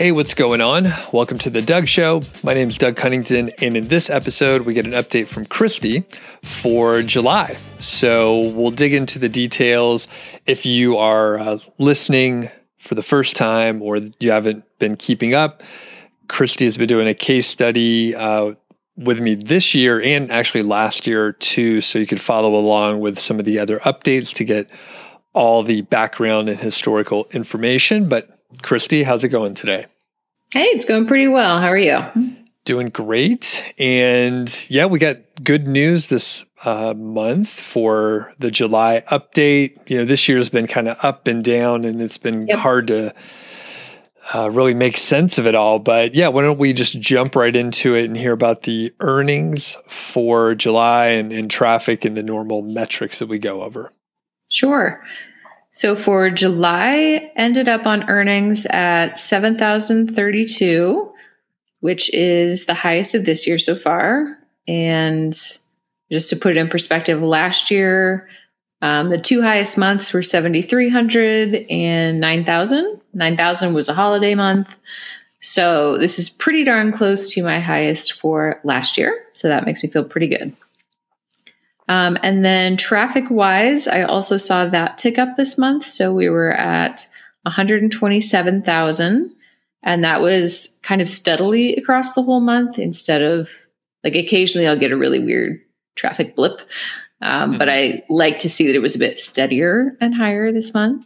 Hey, what's going on? Welcome to the Doug Show. My name is Doug Cunnington, and in this episode, we get an update from Christy for July. So we'll dig into the details. If you are uh, listening for the first time or you haven't been keeping up, Christy has been doing a case study uh, with me this year and actually last year too. So you could follow along with some of the other updates to get all the background and historical information. But Christy, how's it going today? Hey, it's going pretty well. How are you? Doing great. And yeah, we got good news this uh, month for the July update. You know, this year's been kind of up and down, and it's been yep. hard to uh, really make sense of it all. But yeah, why don't we just jump right into it and hear about the earnings for July and, and traffic and the normal metrics that we go over? Sure. So for July, ended up on earnings at 7,032, which is the highest of this year so far. And just to put it in perspective, last year, um, the two highest months were 7,300 and 9,000. 9,000 was a holiday month. So this is pretty darn close to my highest for last year. So that makes me feel pretty good. Um, and then traffic wise, I also saw that tick up this month. So we were at 127,000. And that was kind of steadily across the whole month instead of like occasionally I'll get a really weird traffic blip. Um, mm-hmm. But I like to see that it was a bit steadier and higher this month.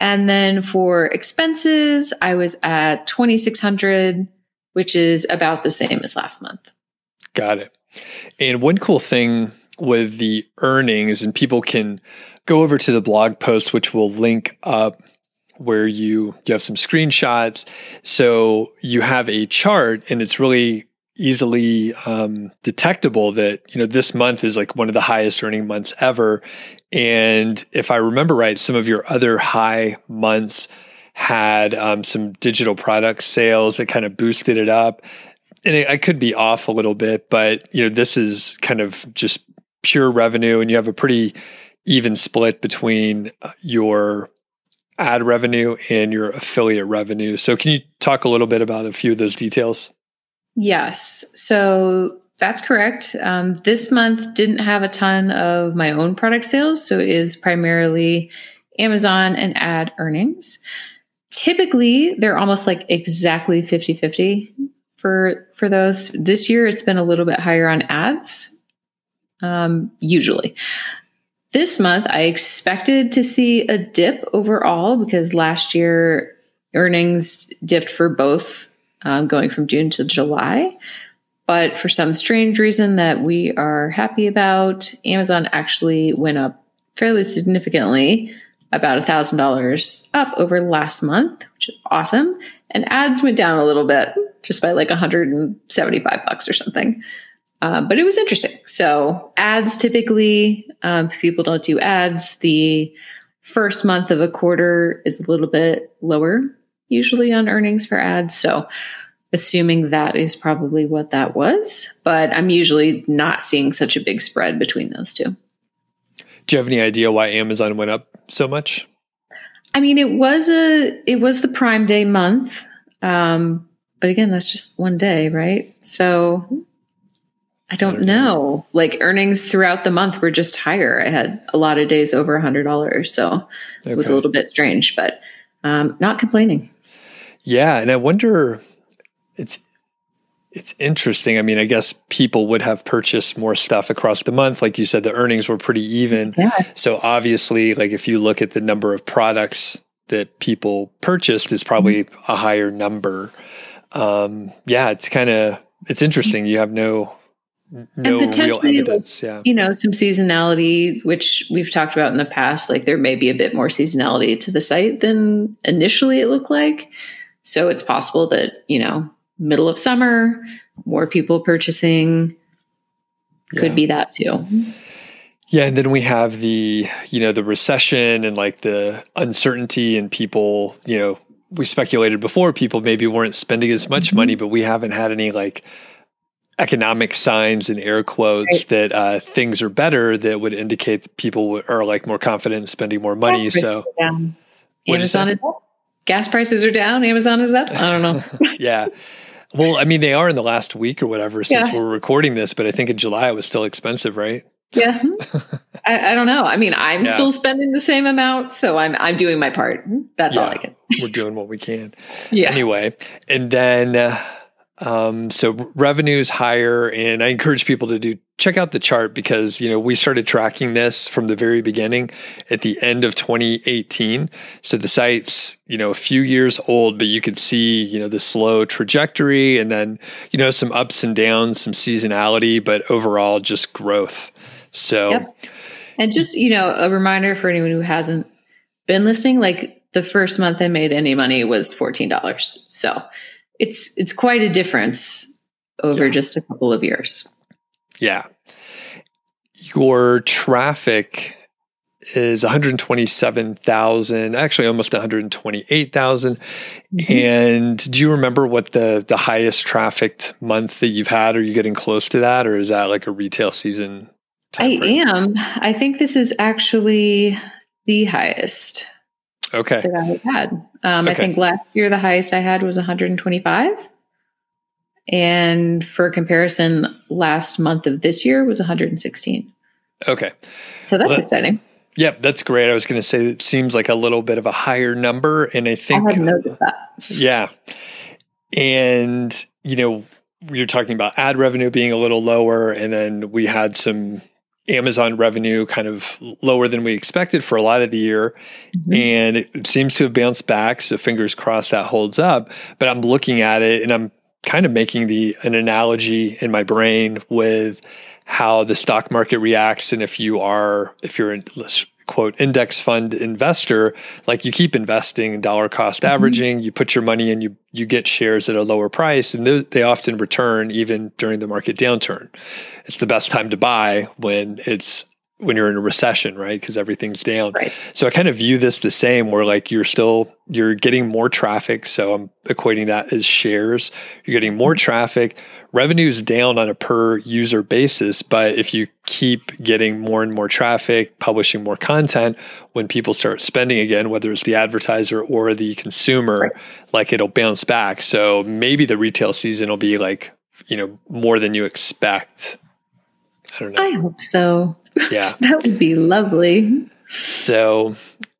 And then for expenses, I was at 2,600, which is about the same as last month. Got it. And one cool thing with the earnings, and people can go over to the blog post, which will link up where you you have some screenshots. So you have a chart, and it's really easily um, detectable that you know this month is like one of the highest earning months ever. And if I remember right, some of your other high months had um, some digital product sales that kind of boosted it up. And it, I could be off a little bit, but you know this is kind of just pure revenue and you have a pretty even split between uh, your ad revenue and your affiliate revenue. So, can you talk a little bit about a few of those details? Yes. So, that's correct. Um, this month didn't have a ton of my own product sales. So, it is primarily Amazon and ad earnings. Typically, they're almost like exactly 50 50 for for those. This year, it's been a little bit higher on ads um, usually. This month, I expected to see a dip overall because last year earnings dipped for both um, going from June to July. But for some strange reason that we are happy about, Amazon actually went up fairly significantly, about a thousand dollars up over last month, which is awesome. And ads went down a little bit, just by like 175 bucks or something. Uh, but it was interesting. So ads typically, um, people don't do ads. The first month of a quarter is a little bit lower usually on earnings for ads. So assuming that is probably what that was, but I'm usually not seeing such a big spread between those two. Do you have any idea why Amazon went up so much? I mean, it was a it was the Prime Day month, um, but again, that's just one day, right? So I don't know. Like earnings throughout the month were just higher. I had a lot of days over a hundred dollars, so okay. it was a little bit strange, but um, not complaining. Yeah, and I wonder. It's it's interesting. I mean, I guess people would have purchased more stuff across the month. Like you said, the earnings were pretty even. Yes. So obviously, like if you look at the number of products that people purchased, is probably mm-hmm. a higher number. Um, yeah, it's kind of it's interesting. You have no no and potentially, evidence, yeah. you know, some seasonality, which we've talked about in the past. Like there may be a bit more seasonality to the site than initially it looked like. So it's possible that you know, middle of summer, more people purchasing could yeah. be that too. Yeah, and then we have the you know the recession and like the uncertainty and people you know we speculated before people maybe weren't spending as much mm-hmm. money, but we haven't had any like economic signs and air quotes right. that uh, things are better that would indicate people are like more confident in spending more money. So Amazon is up. gas prices are down, Amazon is up. I don't know. yeah. Well, I mean, they are in the last week or whatever since Yeah. we're recording this, but I think in July it was still expensive, right? Yeah. I, I don't know. I mean, I'm Yeah. still spending the same amount, so I'm I'm doing my part. That's all I can. We're doing what we can. Yeah. Anyway, and then uh, um, so revenues higher, and I encourage people to do check out the chart because you know we started tracking this from the very beginning at the end of 2018. So the site's you know a few years old, but you could see you know the slow trajectory, and then you know some ups and downs, some seasonality, but overall just growth. So Yep. And just, you know, a reminder for anyone who hasn't been listening, like the first month I made any money was $14. So it's it's quite a difference over Yeah. just a couple of years. Yeah. Your traffic is 127,000, actually almost 128,000. Mm-hmm. And do you remember what the the highest trafficked month that you've had? Are you getting close to that or is that like a retail season? I am. I think this is actually the highest Okay. that I've had. Um, I think last year the highest I had was 125. And for comparison, last month of this year was 116. Okay. So that's Well, exciting. Yep, that's great. I was going to say it seems like a little bit of a higher number and I think I hadn't noticed that. Yeah. And, you know, you're talking about ad revenue being a little lower, and then we had some Amazon revenue kind of lower than we expected for a lot of the year. Mhm. And it seems to have bounced back. So fingers crossed that holds up. But I'm looking at it and I'm kind of making the an analogy in my brain with how the stock market reacts and if you are if you're let's quote index fund investor like you keep investing dollar cost Mhm. averaging you put your money in you you get shares at a lower price and they, they often return even during the market downturn it's the best time to buy when it's when you're in a recession right because everything's down Right. so I kind of view this the same where like you're still you're getting more traffic. So I'm equating that as shares. You're getting more mm-hmm. traffic. Revenue's down on a per user basis, but if you keep getting more and more traffic, publishing more content, when people start spending again, whether it's the advertiser or the consumer, Right. like it'll bounce back. So maybe the retail season will be like, you know, more than you expect. I don't know. I hope so. yeah. That would be lovely. So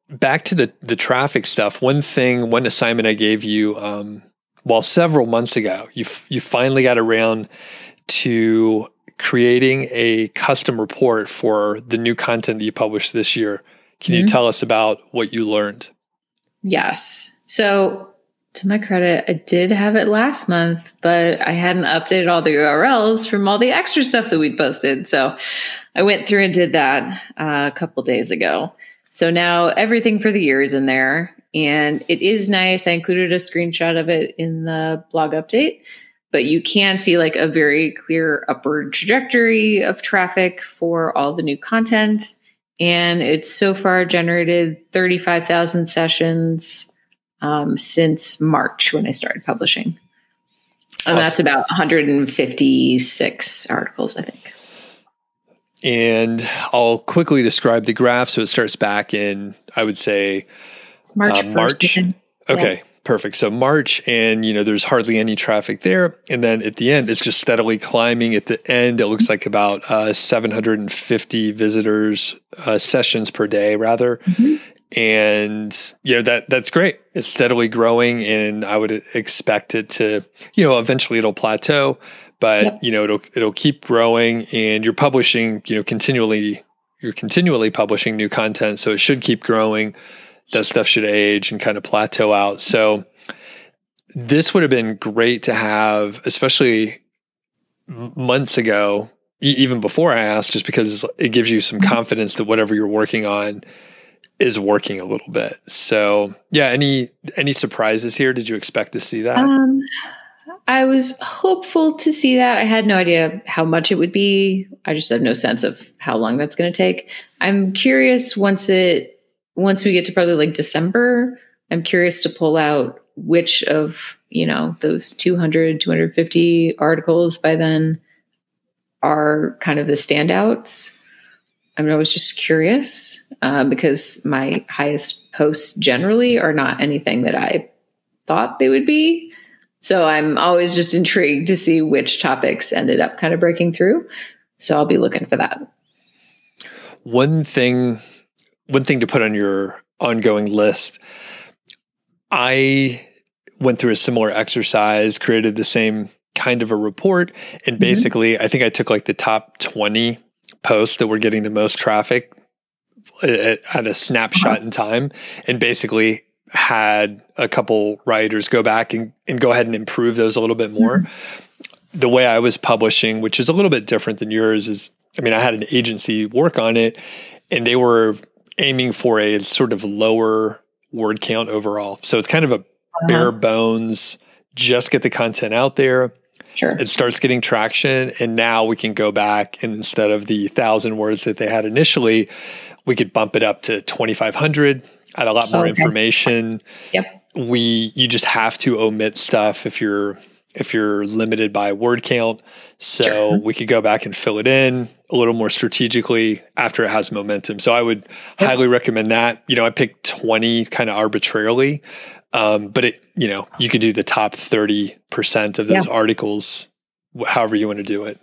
back to the the traffic stuff. One thing, one assignment I gave you, um, well, several months ago, you f- you finally got around to creating a custom report for the new content that you published this year. Can you Mhm. tell us about what you learned? Yes. So, to my credit, I did have it last month, but I hadn't updated all the URLs from all the extra stuff that we'd posted. So, I went through and did that uh, a couple days ago. So now everything for the year is in there, and it is nice. I included a screenshot of it in the blog update, but you can see like a very clear upward trajectory of traffic for all the new content and it's so far generated 35,000 sessions um, since March when I started publishing. And that's about 156 articles, I think. And I'll quickly describe the graph. So it starts back in, I would say, It's March Uh, March? Okay, perfect. So March, and you know, there's hardly any traffic there, and then at the end, it's just steadily climbing. At the end, it looks like about uh, 750 visitors uh, sessions per day, rather, Mhm. And you know that that's great. It's steadily growing, and I would expect it to, you know, eventually it'll plateau, but Yep. you know, it'll it'll keep growing, and you're publishing, you know, continually. You're continually publishing new content, so it should keep growing that stuff should age and kind of plateau out. So this would have been great to have, especially months ago, even before I asked, just because it gives you some mm-hmm. confidence that whatever you're working on is working a little bit. So yeah, any any surprises here? Did you expect to see that? Um, I was hopeful to see that. I had no idea how much it would be. I just have no sense of how long that's going to take. I'm curious once it once we get to probably like December, I'm curious to pull out which of, you know, those 200, 250 articles by then are kind of the standouts. I mean, I was just curious uh, because my highest posts generally are not anything that I thought they would be. So I'm always just intrigued to see which topics ended up kind of breaking through. So I'll be looking for that. One thing one thing to put on your ongoing list. I went through a similar exercise, created the same kind of a report, and mm-hmm. basically I think I took like the top 20 posts that were getting the most traffic at, at a snapshot uh-huh. in time and basically had a couple writers go back and, and go ahead and improve those a little bit more. Mm-hmm. The way I was publishing, which is a little bit different than yours, is I mean, I had an agency work on it and they were aiming for a sort of lower word count overall. So it's kind of a uh-huh. bare bones, just get the content out there. Sure. It starts getting traction. And now we can go back and instead of the thousand words that they had initially, we could bump it up to 2,500, add a lot more okay. information. Yep. We, you just have to omit stuff if you're, if you're limited by word count. So sure. we could go back and fill it in a little more strategically after it has momentum. So I would yep. highly recommend that. You know, I picked 20 kind of arbitrarily. Um, but it, you know, you could do the top 30% of those yeah. articles, however you want to do it.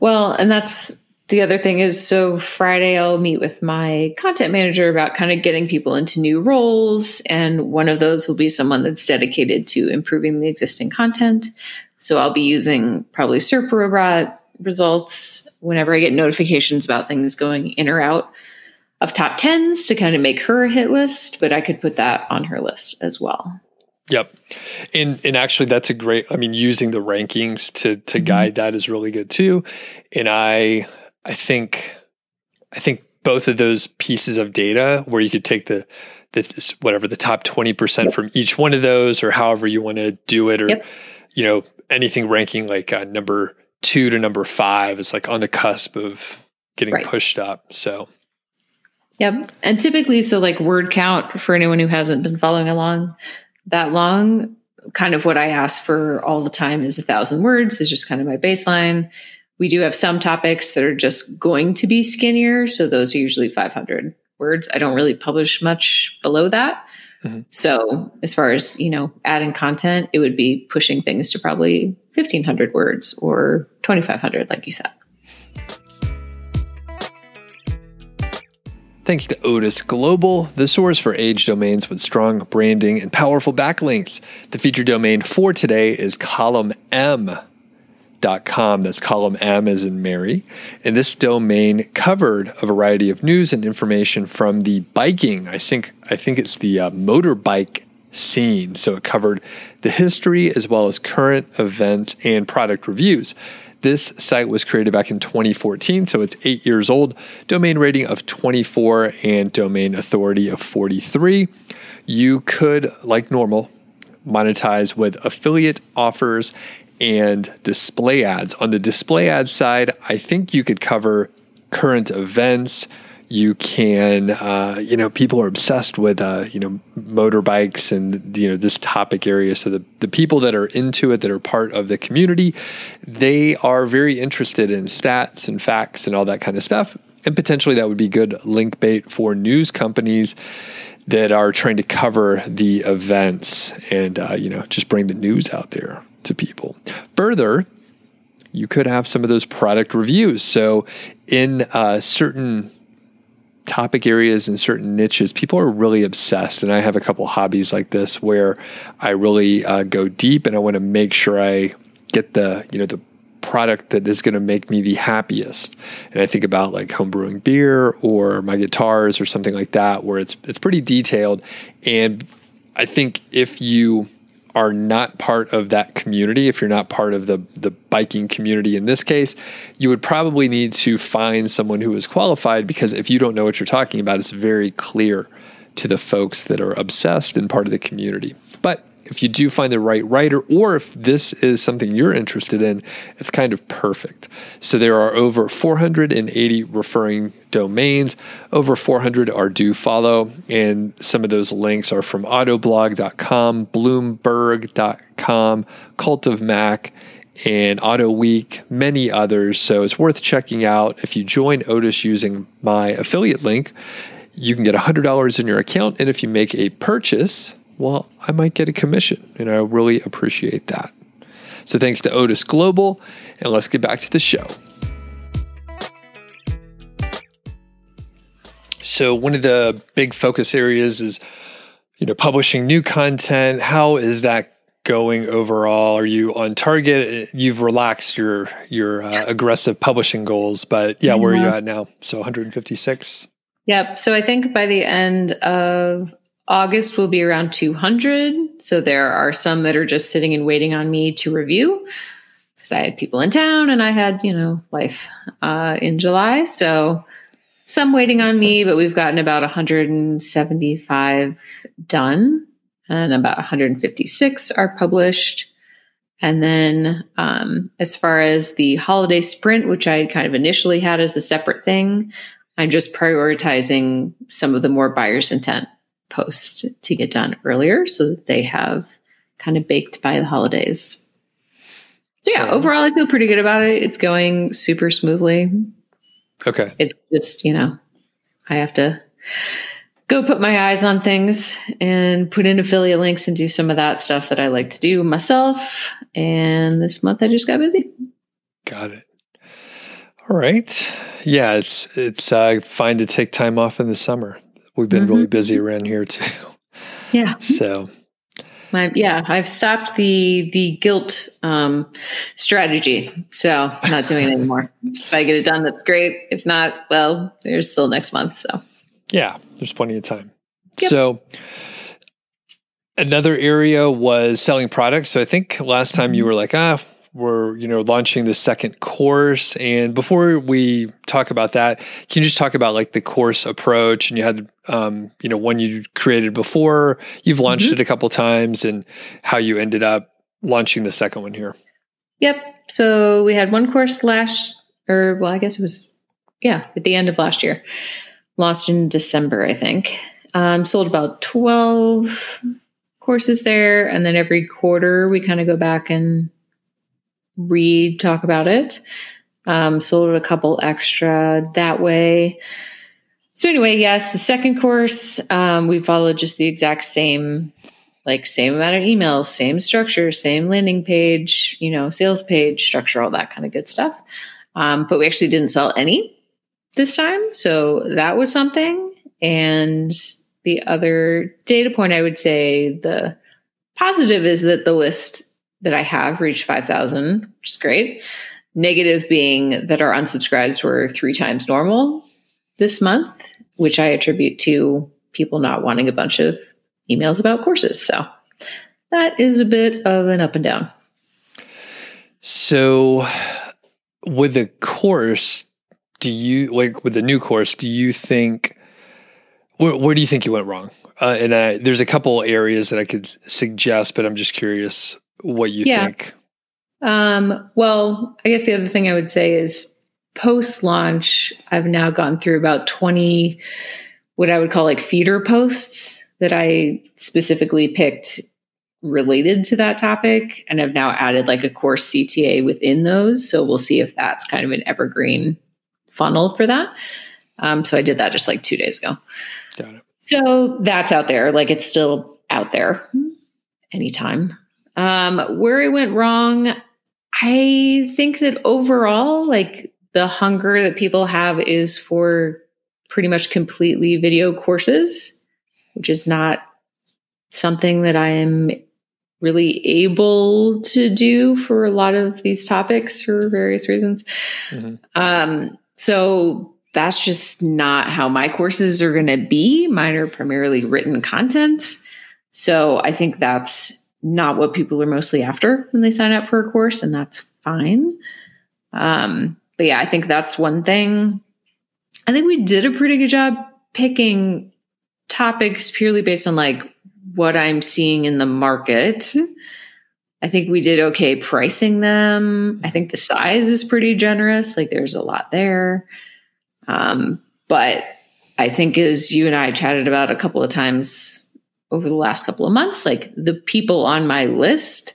Well, and that's the other thing is so Friday I'll meet with my content manager about kind of getting people into new roles. And one of those will be someone that's dedicated to improving the existing content. So I'll be using probably SERP Robot results whenever I get notifications about things going in or out of top tens to kind of make her a hit list, but I could put that on her list as well. Yep. And and actually that's a great I mean using the rankings to to mm-hmm. guide that is really good too. And I I think I think both of those pieces of data where you could take the the whatever the top 20% yep. from each one of those or however you want to do it or yep. you know anything ranking like uh, number 2 to number 5 is like on the cusp of getting right. pushed up. So Yep. And typically, so like word count for anyone who hasn't been following along that long, kind of what I ask for all the time is a thousand words, is just kind of my baseline. We do have some topics that are just going to be skinnier. So those are usually 500 words. I don't really publish much below that. Mm-hmm. So as far as, you know, adding content, it would be pushing things to probably 1500 words or 2500, like you said. Thanks to Odys Global, the source for age domains with strong branding and powerful backlinks. The featured domain for today is columnm.com. That's column M as in Mary. And this domain covered a variety of news and information from the biking. I think I think it's the uh, motorbike scene. So it covered the history as well as current events and product reviews. This site was created back in 2014, so it's eight years old. Domain rating of 24 and domain authority of 43. You could, like normal, monetize with affiliate offers and display ads. On the display ad side, I think you could cover current events, you can uh, you know people are obsessed with uh, you know motorbikes and you know this topic area. So the, the people that are into it that are part of the community they are very interested in stats and facts and all that kind of stuff. And potentially that would be good link bait for news companies that are trying to cover the events and uh, you know just bring the news out there to people. Further you could have some of those product reviews. So in uh, certain topic areas and certain niches, people are really obsessed. And I have a couple hobbies like this where I really uh, go deep and I want to make sure I get the, you know, the product that is going to make me the happiest. And I think about like homebrewing beer or my guitars or something like that, where it's it's pretty detailed. And I think if you are not part of that community, if you're not part of the the biking community in this case, you would probably need to find someone who is qualified because if you don't know what you're talking about, it's very clear to the folks that are obsessed and part of the community. But if you do find the right writer, or if this is something you're interested in, it's kind of perfect. So there are over 480 referring domains. Over 400 are do follow, and some of those links are from autoblog.com, bloomberg.com, Cult of Mac, and Auto Week, many others. So it's worth checking out. If you join Odys using my affiliate link, you can get $100 in your account. And if you make a purchase, well, I might get a commission. And I really appreciate that. So thanks to Odys Global. And let's get back to the show. So, one of the big focus areas is, you know, publishing new content. How is that going overall? Are you on target? You've relaxed your your uh, aggressive publishing goals, but yeah, where are you at now? So 156. Yep. So I think by the end of August will be around 200. So there are some that are just sitting and waiting on me to review because I had people in town and I had, you know, life uh, in July. So some waiting on me, but we've gotten about 175 done and about 156 are published. And then, um, as far as the holiday sprint, which I kind of initially had as a separate thing, I'm just prioritizing some of the more buyer's intent posts to get done earlier so that they have kind of baked by the holidays. So, yeah, overall, I feel pretty good about it. It's going super smoothly. Okay. It's just, you know, I have to go put my eyes on things and put in affiliate links and do some of that stuff that I like to do myself. And this month I just got busy. Got it. All right. Yeah, it's it's uh, fine to take time off in the summer. We've been mm-hmm. really busy around here too. Yeah. So my, yeah, I've stopped the the guilt um, strategy, so I'm not doing it anymore. if I get it done, that's great. If not, well, there's still next month. So yeah, there's plenty of time. Yep. So another area was selling products. So I think last time you mm-hmm. were like, ah, we're you know launching the second course. And before we talk about that can you just talk about like the course approach? And you had um, you know one you created before. You've launched mm-hmm. it a couple times and how you ended up launching the second one here. Yep. So we had one course last or well i guess it was yeah at the end of last year. Launched in december i think. Um, sold about 12 courses there. And then every quarter we kind of go back and read, talk about it. Um, sold a couple extra that way. So anyway, yes, the second course, um, we followed just the exact same, like same amount of emails, same structure, same landing page, you know, sales page structure, all that kind of good stuff. Um, but we actually didn't sell any this time, so that was something. And the other data point, I would say, the positive is that the list that I have reached 5,000, which is great. Negative being that our unsubscribes were three times normal this month, which I attribute to people not wanting a bunch of emails about courses. So that is a bit of an up and down. So, with the course, do you like with the new course? Do you think where, where do you think you went wrong? Uh, and I, there's a couple areas that I could suggest, but I'm just curious what you yeah. think. Um, well, I guess the other thing I would say is post launch, I've now gone through about 20 what I would call like feeder posts that I specifically picked related to that topic. And I've now added like a course CTA within those. So we'll see if that's kind of an evergreen funnel for that. Um, so I did that just like two days ago. Got it. So that's out there. Like it's still out there anytime. Um, where it went wrong, I think that overall, like the hunger that people have is for pretty much completely video courses, which is not something that I am really able to do for a lot of these topics for various reasons. Mm-hmm. Um, so that's just not how my courses are going to be. Mine are primarily written content. So I think that's not what people are mostly after when they sign up for a course, and that's fine. Um, but yeah, I think that's one thing. I think we did a pretty good job picking topics purely based on like what I'm seeing in the market. I think we did okay pricing them. I think the size is pretty generous. Like there's a lot there. Um, but I think as you and I chatted about a couple of times over the last couple of months, like the people on my list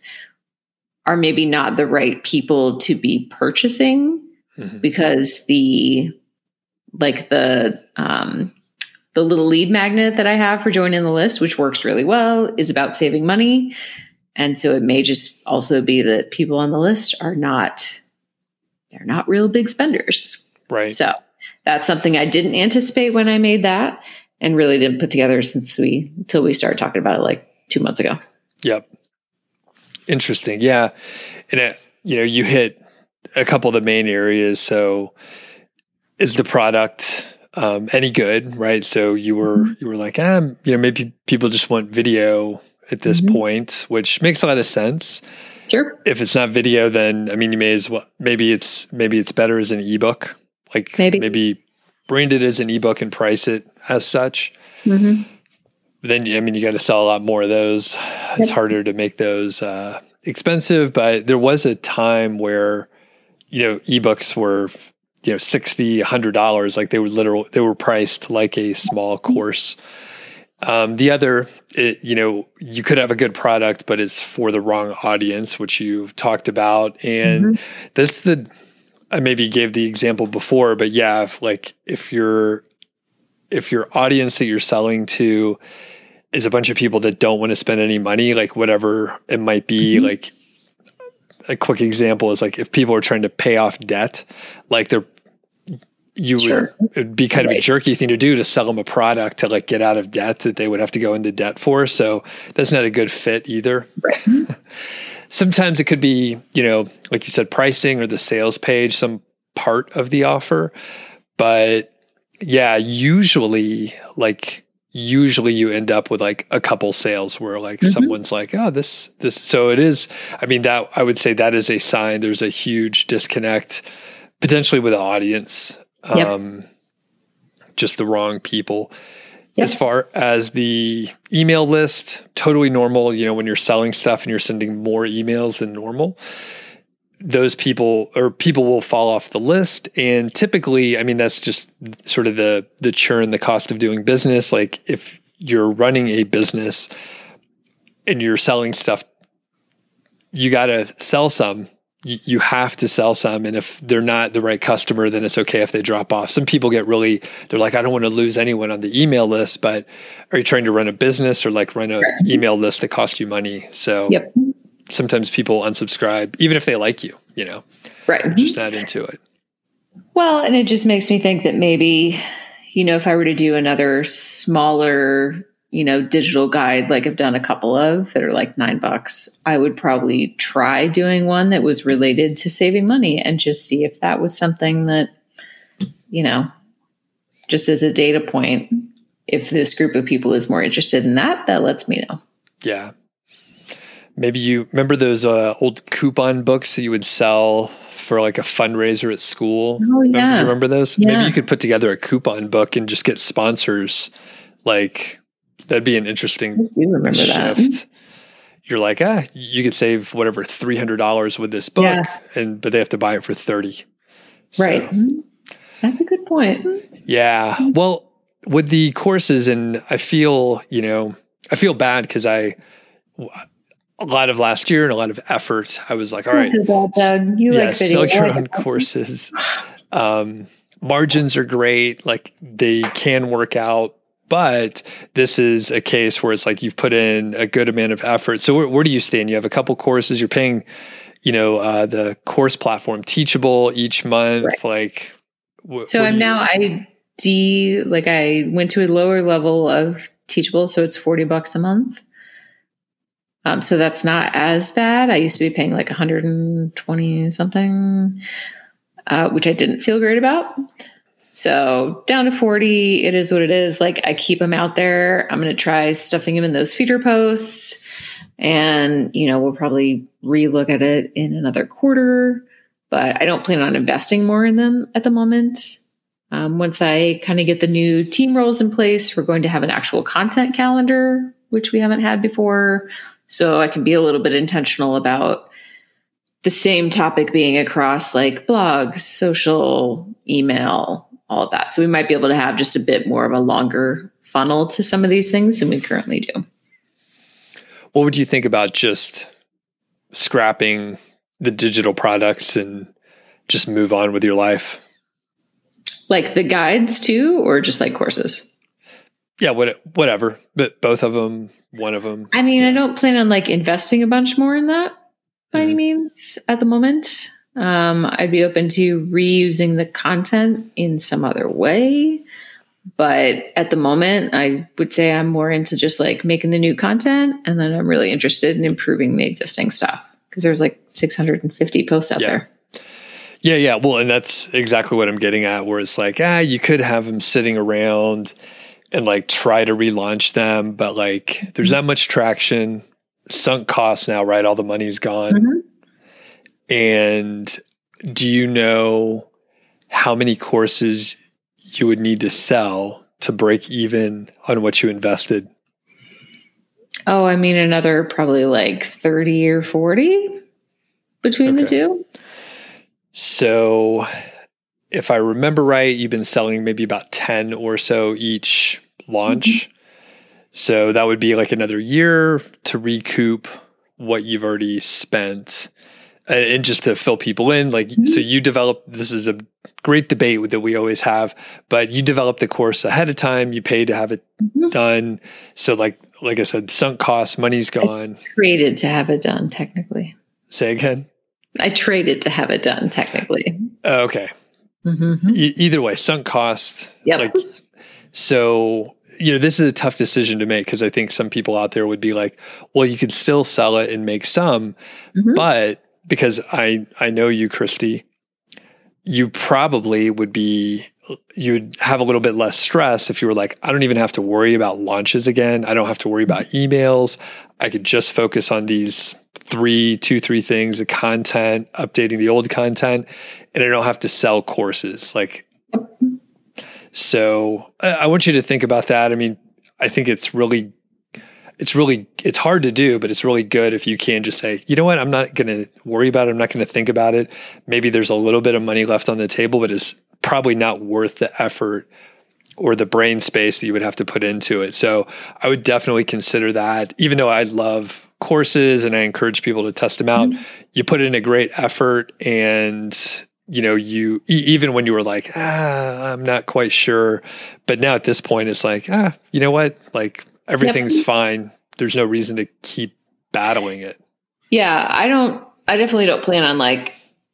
are maybe not the right people to be purchasing mm-hmm. because the like the um, the little lead magnet that I have for joining the list, which works really well, is about saving money. And so it may just also be that people on the list are not they're not real big spenders. Right. So that's something I didn't anticipate when I made that and really didn't put together since we until we started talking about it like 2 months ago. Yep. Interesting. Yeah. And it, you know, you hit a couple of the main areas. So is the product um, any good, right? So you were mm-hmm. you were like, um, you know, maybe people just want video at this mm-hmm. point, which makes a lot of sense. Sure. If it's not video, then I mean, you may as well. Maybe it's maybe it's better as an ebook. Like maybe maybe brand it as an ebook and price it as such. Mm-hmm. Then I mean, you got to sell a lot more of those. Yep. It's harder to make those uh, expensive, but there was a time where you know ebooks were you know 60 100 dollars like they were literal they were priced like a small course um, the other it, you know you could have a good product but it's for the wrong audience which you talked about and mm-hmm. that's the i maybe gave the example before but yeah if, like if your if your audience that you're selling to is a bunch of people that don't want to spend any money like whatever it might be mm-hmm. like a quick example is like if people are trying to pay off debt, like they're you sure. would it'd be kind right. of a jerky thing to do to sell them a product to like get out of debt that they would have to go into debt for. So that's not a good fit either. Right. Sometimes it could be, you know, like you said, pricing or the sales page, some part of the offer. But yeah, usually like usually you end up with like a couple sales where like mm-hmm. someone's like oh this this so it is i mean that i would say that is a sign there's a huge disconnect potentially with the audience yep. um just the wrong people yep. as far as the email list totally normal you know when you're selling stuff and you're sending more emails than normal those people or people will fall off the list. And typically i mean that's just sort of the the churn the cost of doing business. Like if you're running a business and you're selling stuff you got to sell some. You have to sell some. And if they're not the right customer then it's okay if they drop off. Some people get really they're like i don't want to lose anyone on the email list but are you trying to run a business or like run an email list that costs you money? So yep sometimes people unsubscribe, even if they like you, you know, right. They're just not into it. Well, and it just makes me think that maybe, you know, if I were to do another smaller, you know, digital guide, like I've done a couple of that are like nine bucks, I would probably try doing one that was related to saving money and just see if that was something that, you know, just as a data point, if this group of people is more interested in that, that lets me know. Yeah. Maybe you remember those uh, old coupon books that you would sell for like a fundraiser at school. Oh yeah, remember, do you remember those? Yeah. Maybe you could put together a coupon book and just get sponsors. Like that'd be an interesting. I remember shift. that. You're like, ah, you could save whatever three hundred dollars with this book, yeah. and but they have to buy it for thirty. Right. So, That's a good point. Yeah. Well, with the courses, and I feel you know, I feel bad because I a lot of last year and a lot of effort. I was like, all right, Doug. You yeah, like sell your own courses. Um, margins are great. Like they can work out, but this is a case where it's like you've put in a good amount of effort. So where, where do you stand? You have a couple courses. You're paying, you know, uh, the course platform Teachable each month. Right. Like, wh- so I'm now I D like I went to a lower level of Teachable, so it's forty bucks a month. Um, so that's not as bad. I used to be paying like 120 something, uh, which I didn't feel great about. So down to 40, it is what it is. Like I keep them out there. I'm going to try stuffing them in those feature posts. And, you know, we'll probably relook at it in another quarter, but I don't plan on investing more in them at the moment. Um, once I kind of get the new team roles in place, we're going to have an actual content calendar, which we haven't had before. So I can be a little bit intentional about the same topic being across like blogs, social, email, all of that. So we might be able to have just a bit more of a longer funnel to some of these things than we currently do. What would you think about just scrapping the digital products and just move on with your life? Like the guides too, or just like courses? Yeah, what, whatever. But both of them, one of them. I mean, yeah. I don't plan on like investing a bunch more in that by any Mhm. means at the moment. Um, I'd be open to reusing the content in some other way. But at the moment, I would say I'm more into just like making the new content. And then I'm really interested in improving the existing stuff because there's like 650 posts out Yeah. there. Yeah, yeah. Well, and that's exactly what I'm getting at, where it's like, ah, you could have them sitting around and like try to relaunch them, but like there's not much traction, sunk costs now, right? All the money's gone. Mhm. And do you know how many courses you would need to sell to break even on what you invested? Oh, I mean, another probably like 30 or 40 between the two. So, if I remember right, you've been selling maybe about 10 or so each launch. So, that would be like another year to recoup what you've already spent. And, just to fill people in, like, so you develop this is a great debate that we always have, but you develop the course ahead of time, you pay to have it Mhm. done. So, like, like I said, sunk costs, money's gone. Traded to have it done, technically. Say again. I traded to have it done, technically. Oh, okay. Mm-hmm. E- either way, sunk cost. Yep. Like, so you know, this is a tough decision to make because I think some people out there would be like, well, you could still sell it and make some, Mhm. but because I I know you, Christy, you probably would be you'd have a little bit less stress if you were like, I don't even have to worry about launches again. I don't have to worry about emails. I could just focus on these three, two, three things, the content, updating the old content, and I don't have to sell courses. Like so I want you to think about that. I mean, I think it's really it's really it's hard to do, but it's really good if you can just say, you know what, I'm not going to worry about it. I'm not going to think about it. Maybe there's a little bit of money left on the table, but it's probably not worth the effort or the brain space that you would have to put into it. So I would definitely consider that. Even though I love courses and I encourage people to test them out, mm-hmm. you put in a great effort and you know you e- even when you were like ah i'm not quite sure but now at this point it's like ah you know what like everything's fine there's no reason to keep battling it Yeah, I don't, I definitely don't plan on like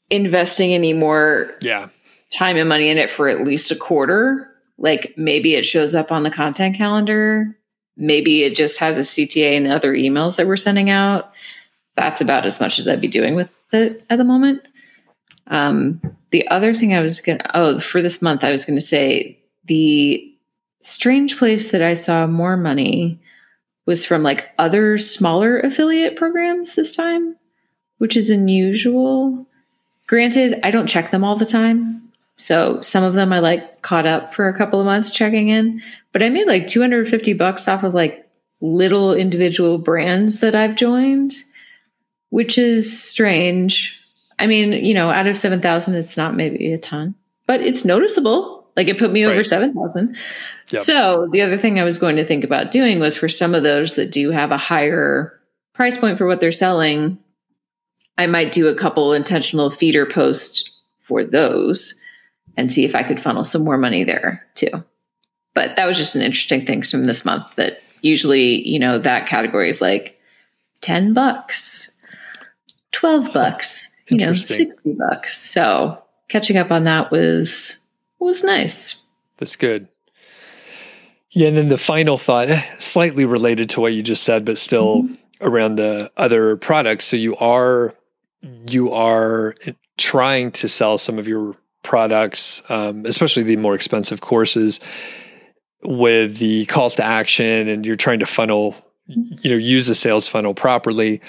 investing any more yeah time and money in it for at least a quarter. Like maybe it shows up on the content calendar. Maybe it just has a CTA and other emails that we're sending out. That's about as much as I'd be doing with it at the moment. Um, the other thing I was going to, oh, for this month, I was going to say the strange place that I saw more money was from like other smaller affiliate programs this time, which is unusual. Granted, I don't check them all the time. So some of them I like caught up for a couple of months checking in, but I made like 250 bucks off of like little individual brands that I've joined, which is strange. I mean, you know, out of 7,000, it's not maybe a ton, but it's noticeable. Like it put me over Right. 7,000. Yep. So the other thing I was going to think about doing was for some of those that do have a higher price point for what they're selling, I might do a couple intentional feeder posts for those and see if I could funnel some more money there too. But that was just an interesting thing from this month that usually, you know, that category is like 10 bucks, 12 bucks, you know, 60 bucks. So catching up on that was was nice. that's good. Yeah and then the final thought eh, slightly related to what you just said but still mm-hmm. around the other products. So you are you are trying to sell some of your products um, especially the more expensive courses with the calls to action and you're trying to funnel mm-hmm. you know use the sales funnel properly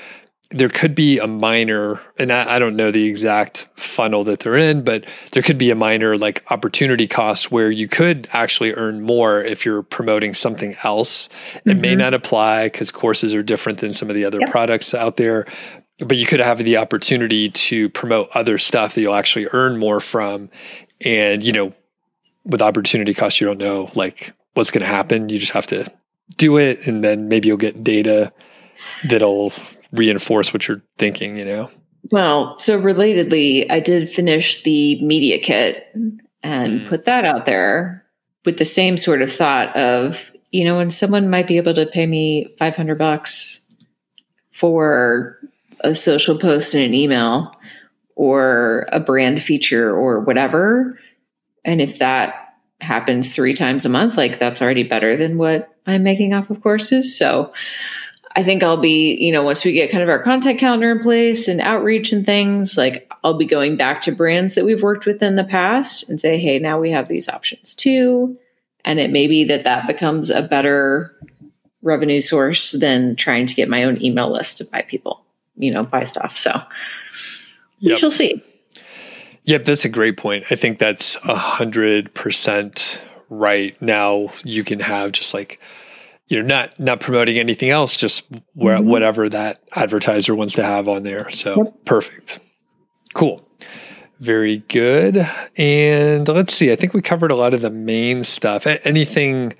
there could be a minor and I, I don't know the exact funnel that they're in but there could be a minor like opportunity cost where you could actually earn more if you're promoting something else it may Mhm. not apply because courses are different than some of the other Yep. products out there but you could have the opportunity to promote other stuff that you'll actually earn more from and you know with opportunity cost you don't know like what's going to happen you just have to do it and then maybe you'll get data that'll reinforce what you're thinking you know Well, so relatedly, I did finish the media kit and Mm. put that out there with the same sort of thought of you know, when someone might be able to pay me 500 bucks for a social post and an email or a brand feature or whatever, and if that happens three times a month, like that's already better than what I'm making off of courses. So I think I'll be, you know, once we get kind of our content calendar in place and outreach and things, like I'll be going back to brands that we've worked with in the past and say, hey, now we have these options too. And it may be that that becomes a better revenue source than trying to get my own email list to buy people, you know, buy stuff. So we yep. shall see. Yep, that's a great point. I think that's a hundred percent right. Now you can have just like you're not not promoting anything else, just where, mm-hmm. whatever that advertiser wants to have on there. So yep. perfect, cool, very good. And let's see, I think we covered a lot of the main stuff. Anything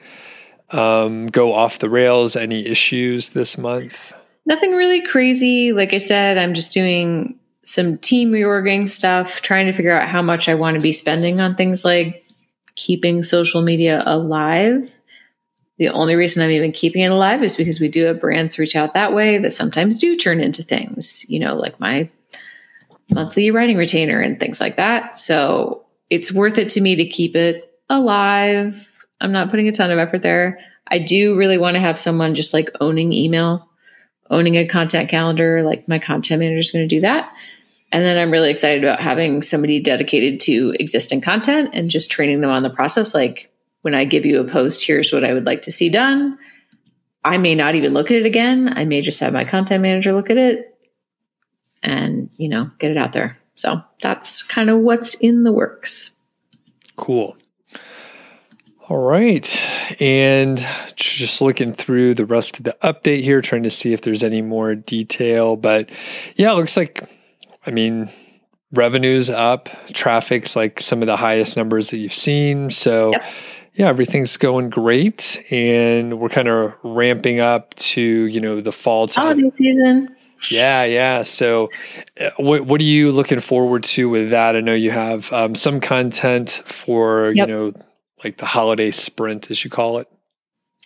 um, go off the rails? Any issues this month? Nothing really crazy. Like I said, I'm just doing some team reorging stuff, trying to figure out how much I want to be spending on things like keeping social media alive. The only reason I'm even keeping it alive is because we do have brands reach out that way that sometimes do turn into things, you know, like my monthly writing retainer and things like that. So it's worth it to me to keep it alive. I'm not putting a ton of effort there. I do really want to have someone just like owning email, owning a content calendar. Like my content manager is going to do that. And then I'm really excited about having somebody dedicated to existing content and just training them on the process. Like when I give you a post, here's what I would like to see done. I may not even look at it again. I may just have my content manager look at it and, you know, get it out there. So that's kind of what's in the works. Cool. All right. And just looking through the rest of the update here, trying to see if there's any more detail. But yeah, it looks like I mean, revenues up, traffic's like some of the highest numbers that you've seen. So, yep. Yeah, everything's going great, and we're kind of ramping up to you know the fall time. Holiday season. Yeah, yeah. So, uh, what what are you looking forward to with that? I know you have um, some content for yep. you know like the holiday sprint, as you call it.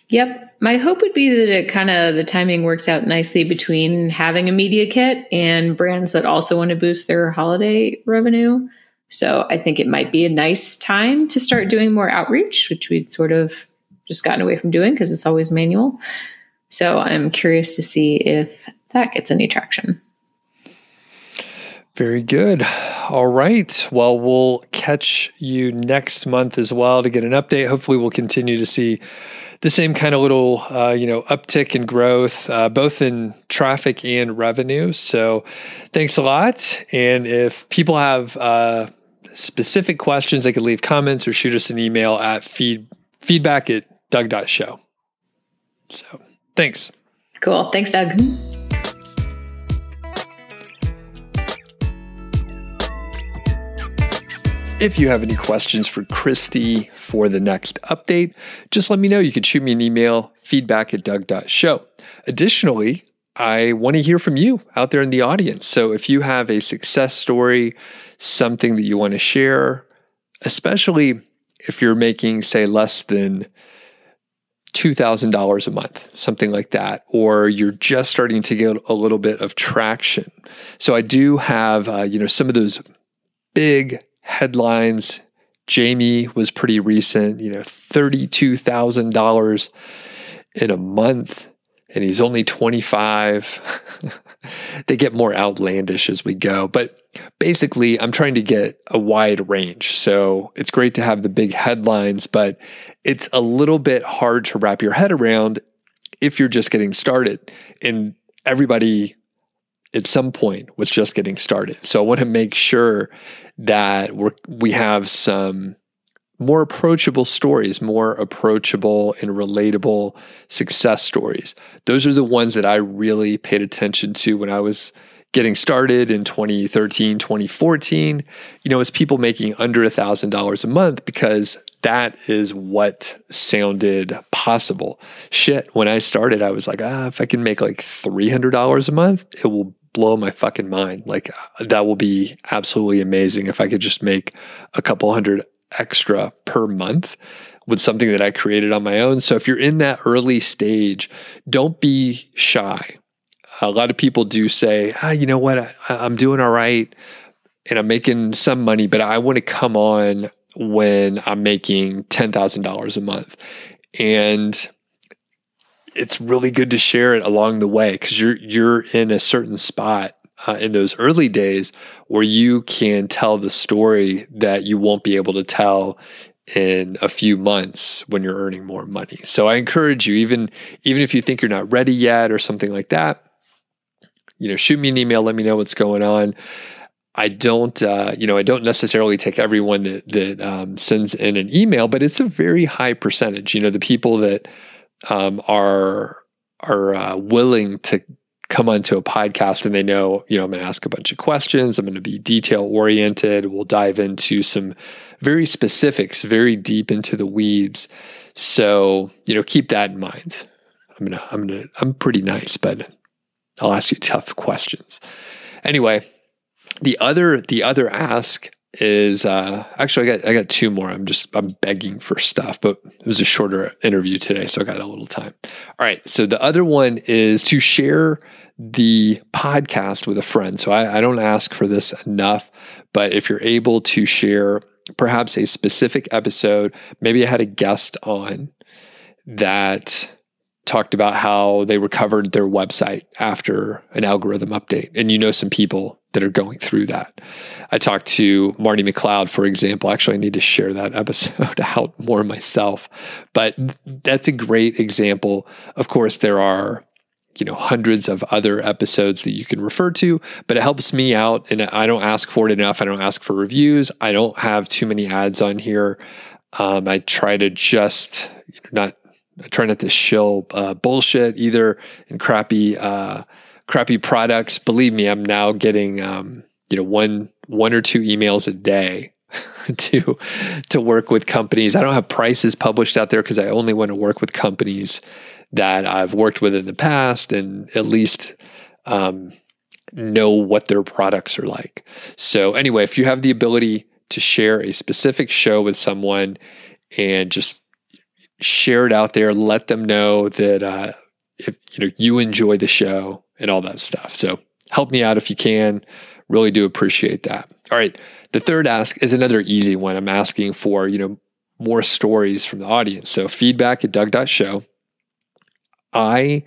Yep. My hope would be that it kind of the timing works out nicely between having a media kit and brands that also want to boost their holiday revenue. So I think it might be a nice time to start doing more outreach, which we'd sort of just gotten away from doing because it's always manual. So I'm curious to see if that gets any traction. Very good. All right. Well, we'll catch you next month as well to get an update. Hopefully, we'll continue to see the same kind of little uh, you know uptick in growth, uh, both in traffic and revenue. So, thanks a lot. And if people have uh, specific questions, they can leave comments or shoot us an email at feed feedback at doug.show. So, thanks. Cool. Thanks, Doug. If you have any questions for Christy for the next update, just let me know. You can shoot me an email, feedback at doug.show. Additionally, I want to hear from you out there in the audience. So if you have a success story, something that you want to share, especially if you're making, say, less than $2,000 a month, something like that, or you're just starting to get a little bit of traction. So I do have, uh, you know, some of those big headlines. Jamie was pretty recent, you know, $32,000 in a month, and he's only 25. they get more outlandish as we go. But basically, I'm trying to get a wide range. So it's great to have the big headlines, but it's a little bit hard to wrap your head around if you're just getting started. And everybody at some point was just getting started. So I want to make sure that we we have some more approachable stories, more approachable and relatable success stories. Those are the ones that I really paid attention to when I was getting started in 2013, 2014. You know, it's people making under a $1,000 a month because that is what sounded possible. Shit, when I started, I was like, ah, if I can make like $300 a month, it will blow my fucking mind. Like that will be absolutely amazing if I could just make a couple hundred extra per month with something that I created on my own. So if you're in that early stage, don't be shy. A lot of people do say, ah, you know what, I, I'm doing all right and I'm making some money, but I want to come on when I'm making $10,000 a month. And it's really good to share it along the way because you're you're in a certain spot uh, in those early days where you can tell the story that you won't be able to tell in a few months when you're earning more money. So I encourage you, even even if you think you're not ready yet or something like that, you know, shoot me an email, let me know what's going on. I don't, uh, you know, I don't necessarily take everyone that that um, sends in an email, but it's a very high percentage. You know, the people that um, are are uh, willing to come onto a podcast and they know, you know, I'm going to ask a bunch of questions. I'm going to be detail oriented. We'll dive into some very specifics, very deep into the weeds. So, you know, keep that in mind. I'm going to, I'm going to, I'm pretty nice, but I'll ask you tough questions. Anyway, the other, the other ask is uh, actually I got I got two more. I'm just I'm begging for stuff, but it was a shorter interview today, so I got a little time. All right, so the other one is to share the podcast with a friend. So I, I don't ask for this enough, but if you're able to share perhaps a specific episode, maybe I had a guest on that talked about how they recovered their website after an algorithm update. And you know some people that are going through that. I talked to Marty McLeod, for example. Actually, I need to share that episode out more myself. But that's a great example. Of course, there are you know hundreds of other episodes that you can refer to but it helps me out and i don't ask for it enough i don't ask for reviews i don't have too many ads on here um, i try to just you know, not try not to shill uh, bullshit either and crappy uh, crappy products. Believe me, I'm now getting um, you know one one or two emails a day to to work with companies. I don't have prices published out there because I only want to work with companies that I've worked with in the past and at least um, know what their products are like. So anyway, if you have the ability to share a specific show with someone and just share it out there, let them know that uh, if you know you enjoy the show and all that stuff. So help me out if you can. Really do appreciate that. All right. The third ask is another easy one. I'm asking for, you know, more stories from the audience. So feedback at Doug.show. I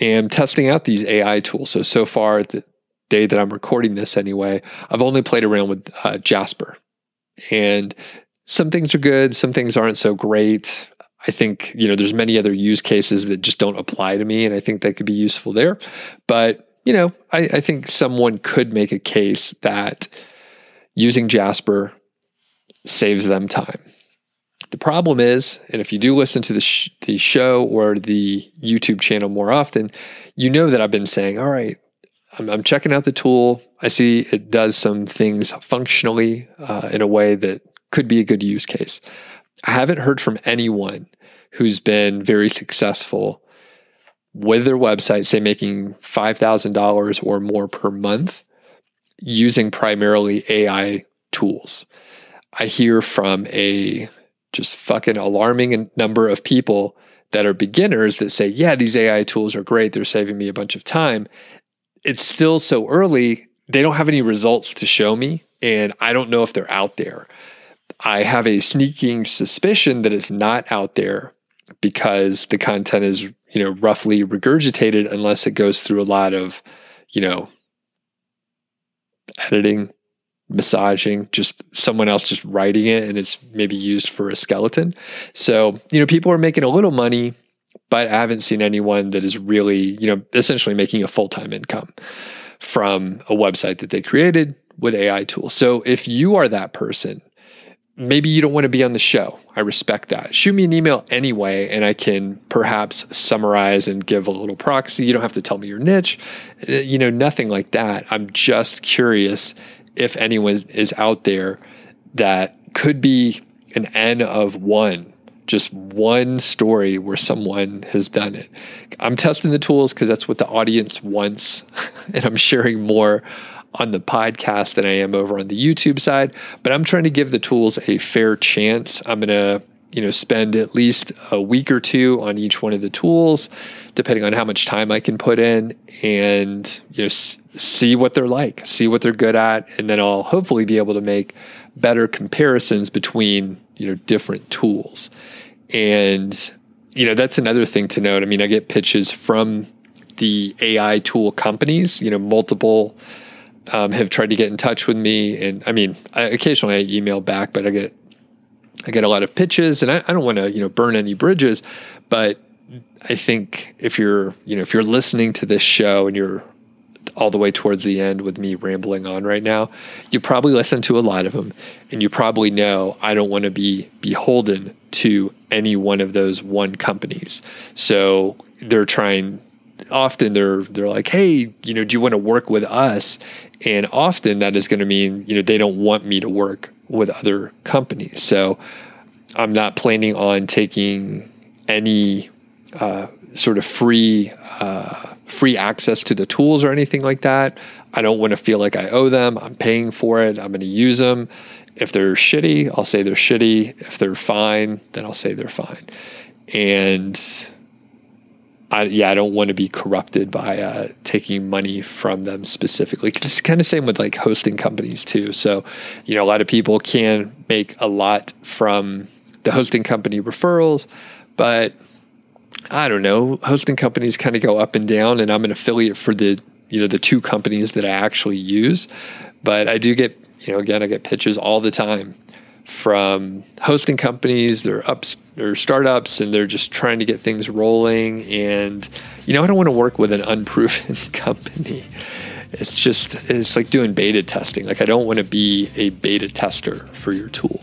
am testing out these AI tools. So, so far, the day that I'm recording this anyway, I've only played around with uh, Jasper. And some things are good, some things aren't so great. I think, you know, there's many other use cases that just don't apply to me. And I think that could be useful there. But, you know, I, I think someone could make a case that using Jasper saves them time. The problem is, and if you do listen to the, sh- the show or the YouTube channel more often, you know that I've been saying, all right, I'm, checking out the tool. I see it does some things functionally uh, in a way that could be a good use case. I haven't heard from anyone who's been very successful with their website, say making $5,000 or more per month using primarily AI tools. I hear from a just fucking alarming number of people that are beginners that say, yeah, these AI tools are great. They're saving me a bunch of time. It's still so early. They don't have any results to show me. And I don't know if they're out there. I have a sneaking suspicion that it's not out there because the content is, you know, roughly regurgitated unless it goes through a lot of, you know, editing, massaging, just someone else just writing it and it's maybe used for a skeleton. So, you know, people are making a little money, but I haven't seen anyone that is really, you know, essentially making a full time income from a website that they created with AI tools. So if you are that person maybe you don't want to be on the show. I respect that. Shoot me an email anyway, and I can perhaps summarize and give a little proxy. You don't have to tell me your niche, uh, you know, nothing like that. I'm just curious if anyone is out there that could be an N of one, just one story where someone has done it. I'm testing the tools because that's what the audience wants, and I'm sharing more on the podcast than I am over on the YouTube side, but I'm trying to give the tools a fair chance. I'm going to you know spend at least a week or two on each one of the tools depending on how much time i can put in and you know s- see what they're like see what they're good at and then i'll hopefully be able to make better comparisons between you know different tools and you know that's another thing to note i mean i get pitches from the ai tool companies you know multiple um, have tried to get in touch with me and i mean I, occasionally i email back but i get I get a lot of pitches, and I, I don't want to you know burn any bridges, but I think if you're you know if you're listening to this show and you're all the way towards the end with me rambling on right now, you probably listen to a lot of them, and you probably know I don't want to be beholden to any one of those one companies. So they're trying. Often they're they're like, hey, you know, do you want to work with us? And often that is going to mean you know they don't want me to work with other companies. So I'm not planning on taking any uh, sort of free uh, free access to the tools or anything like that. I don't want to feel like I owe them. I'm paying for it. I'm going to use them. If they're shitty, I'll say they're shitty. If they're fine, then I'll say they're fine. And I, yeah, I don't want to be corrupted by uh, taking money from them specifically. It's kind of same with like hosting companies too. So, you know, a lot of people can make a lot from the hosting company referrals, but I don't know. Hosting companies kind of go up and down, and I'm an affiliate for the you know the two companies that I actually use. But I do get you know again I get pitches all the time from hosting companies. They're ups or startups, and they're just trying to get things rolling. And you know, I don't want to work with an unproven company. It's just it's like doing beta testing. Like I don't want to be a beta tester for your tool.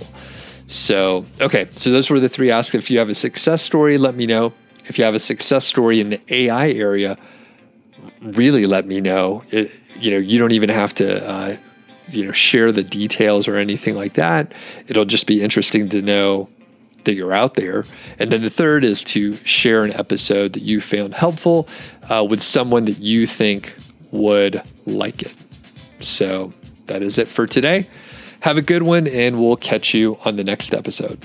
So okay, so those were the three asks. If you have a success story, let me know. If you have a success story in the AI area, really let me know. It, you know, you don't even have to. Uh, you know share the details or anything like that it'll just be interesting to know that you're out there. And then the third is to share an episode that you found helpful uh, with someone that you think would like it. So that is it for today. Have a good one and we'll catch you on the next episode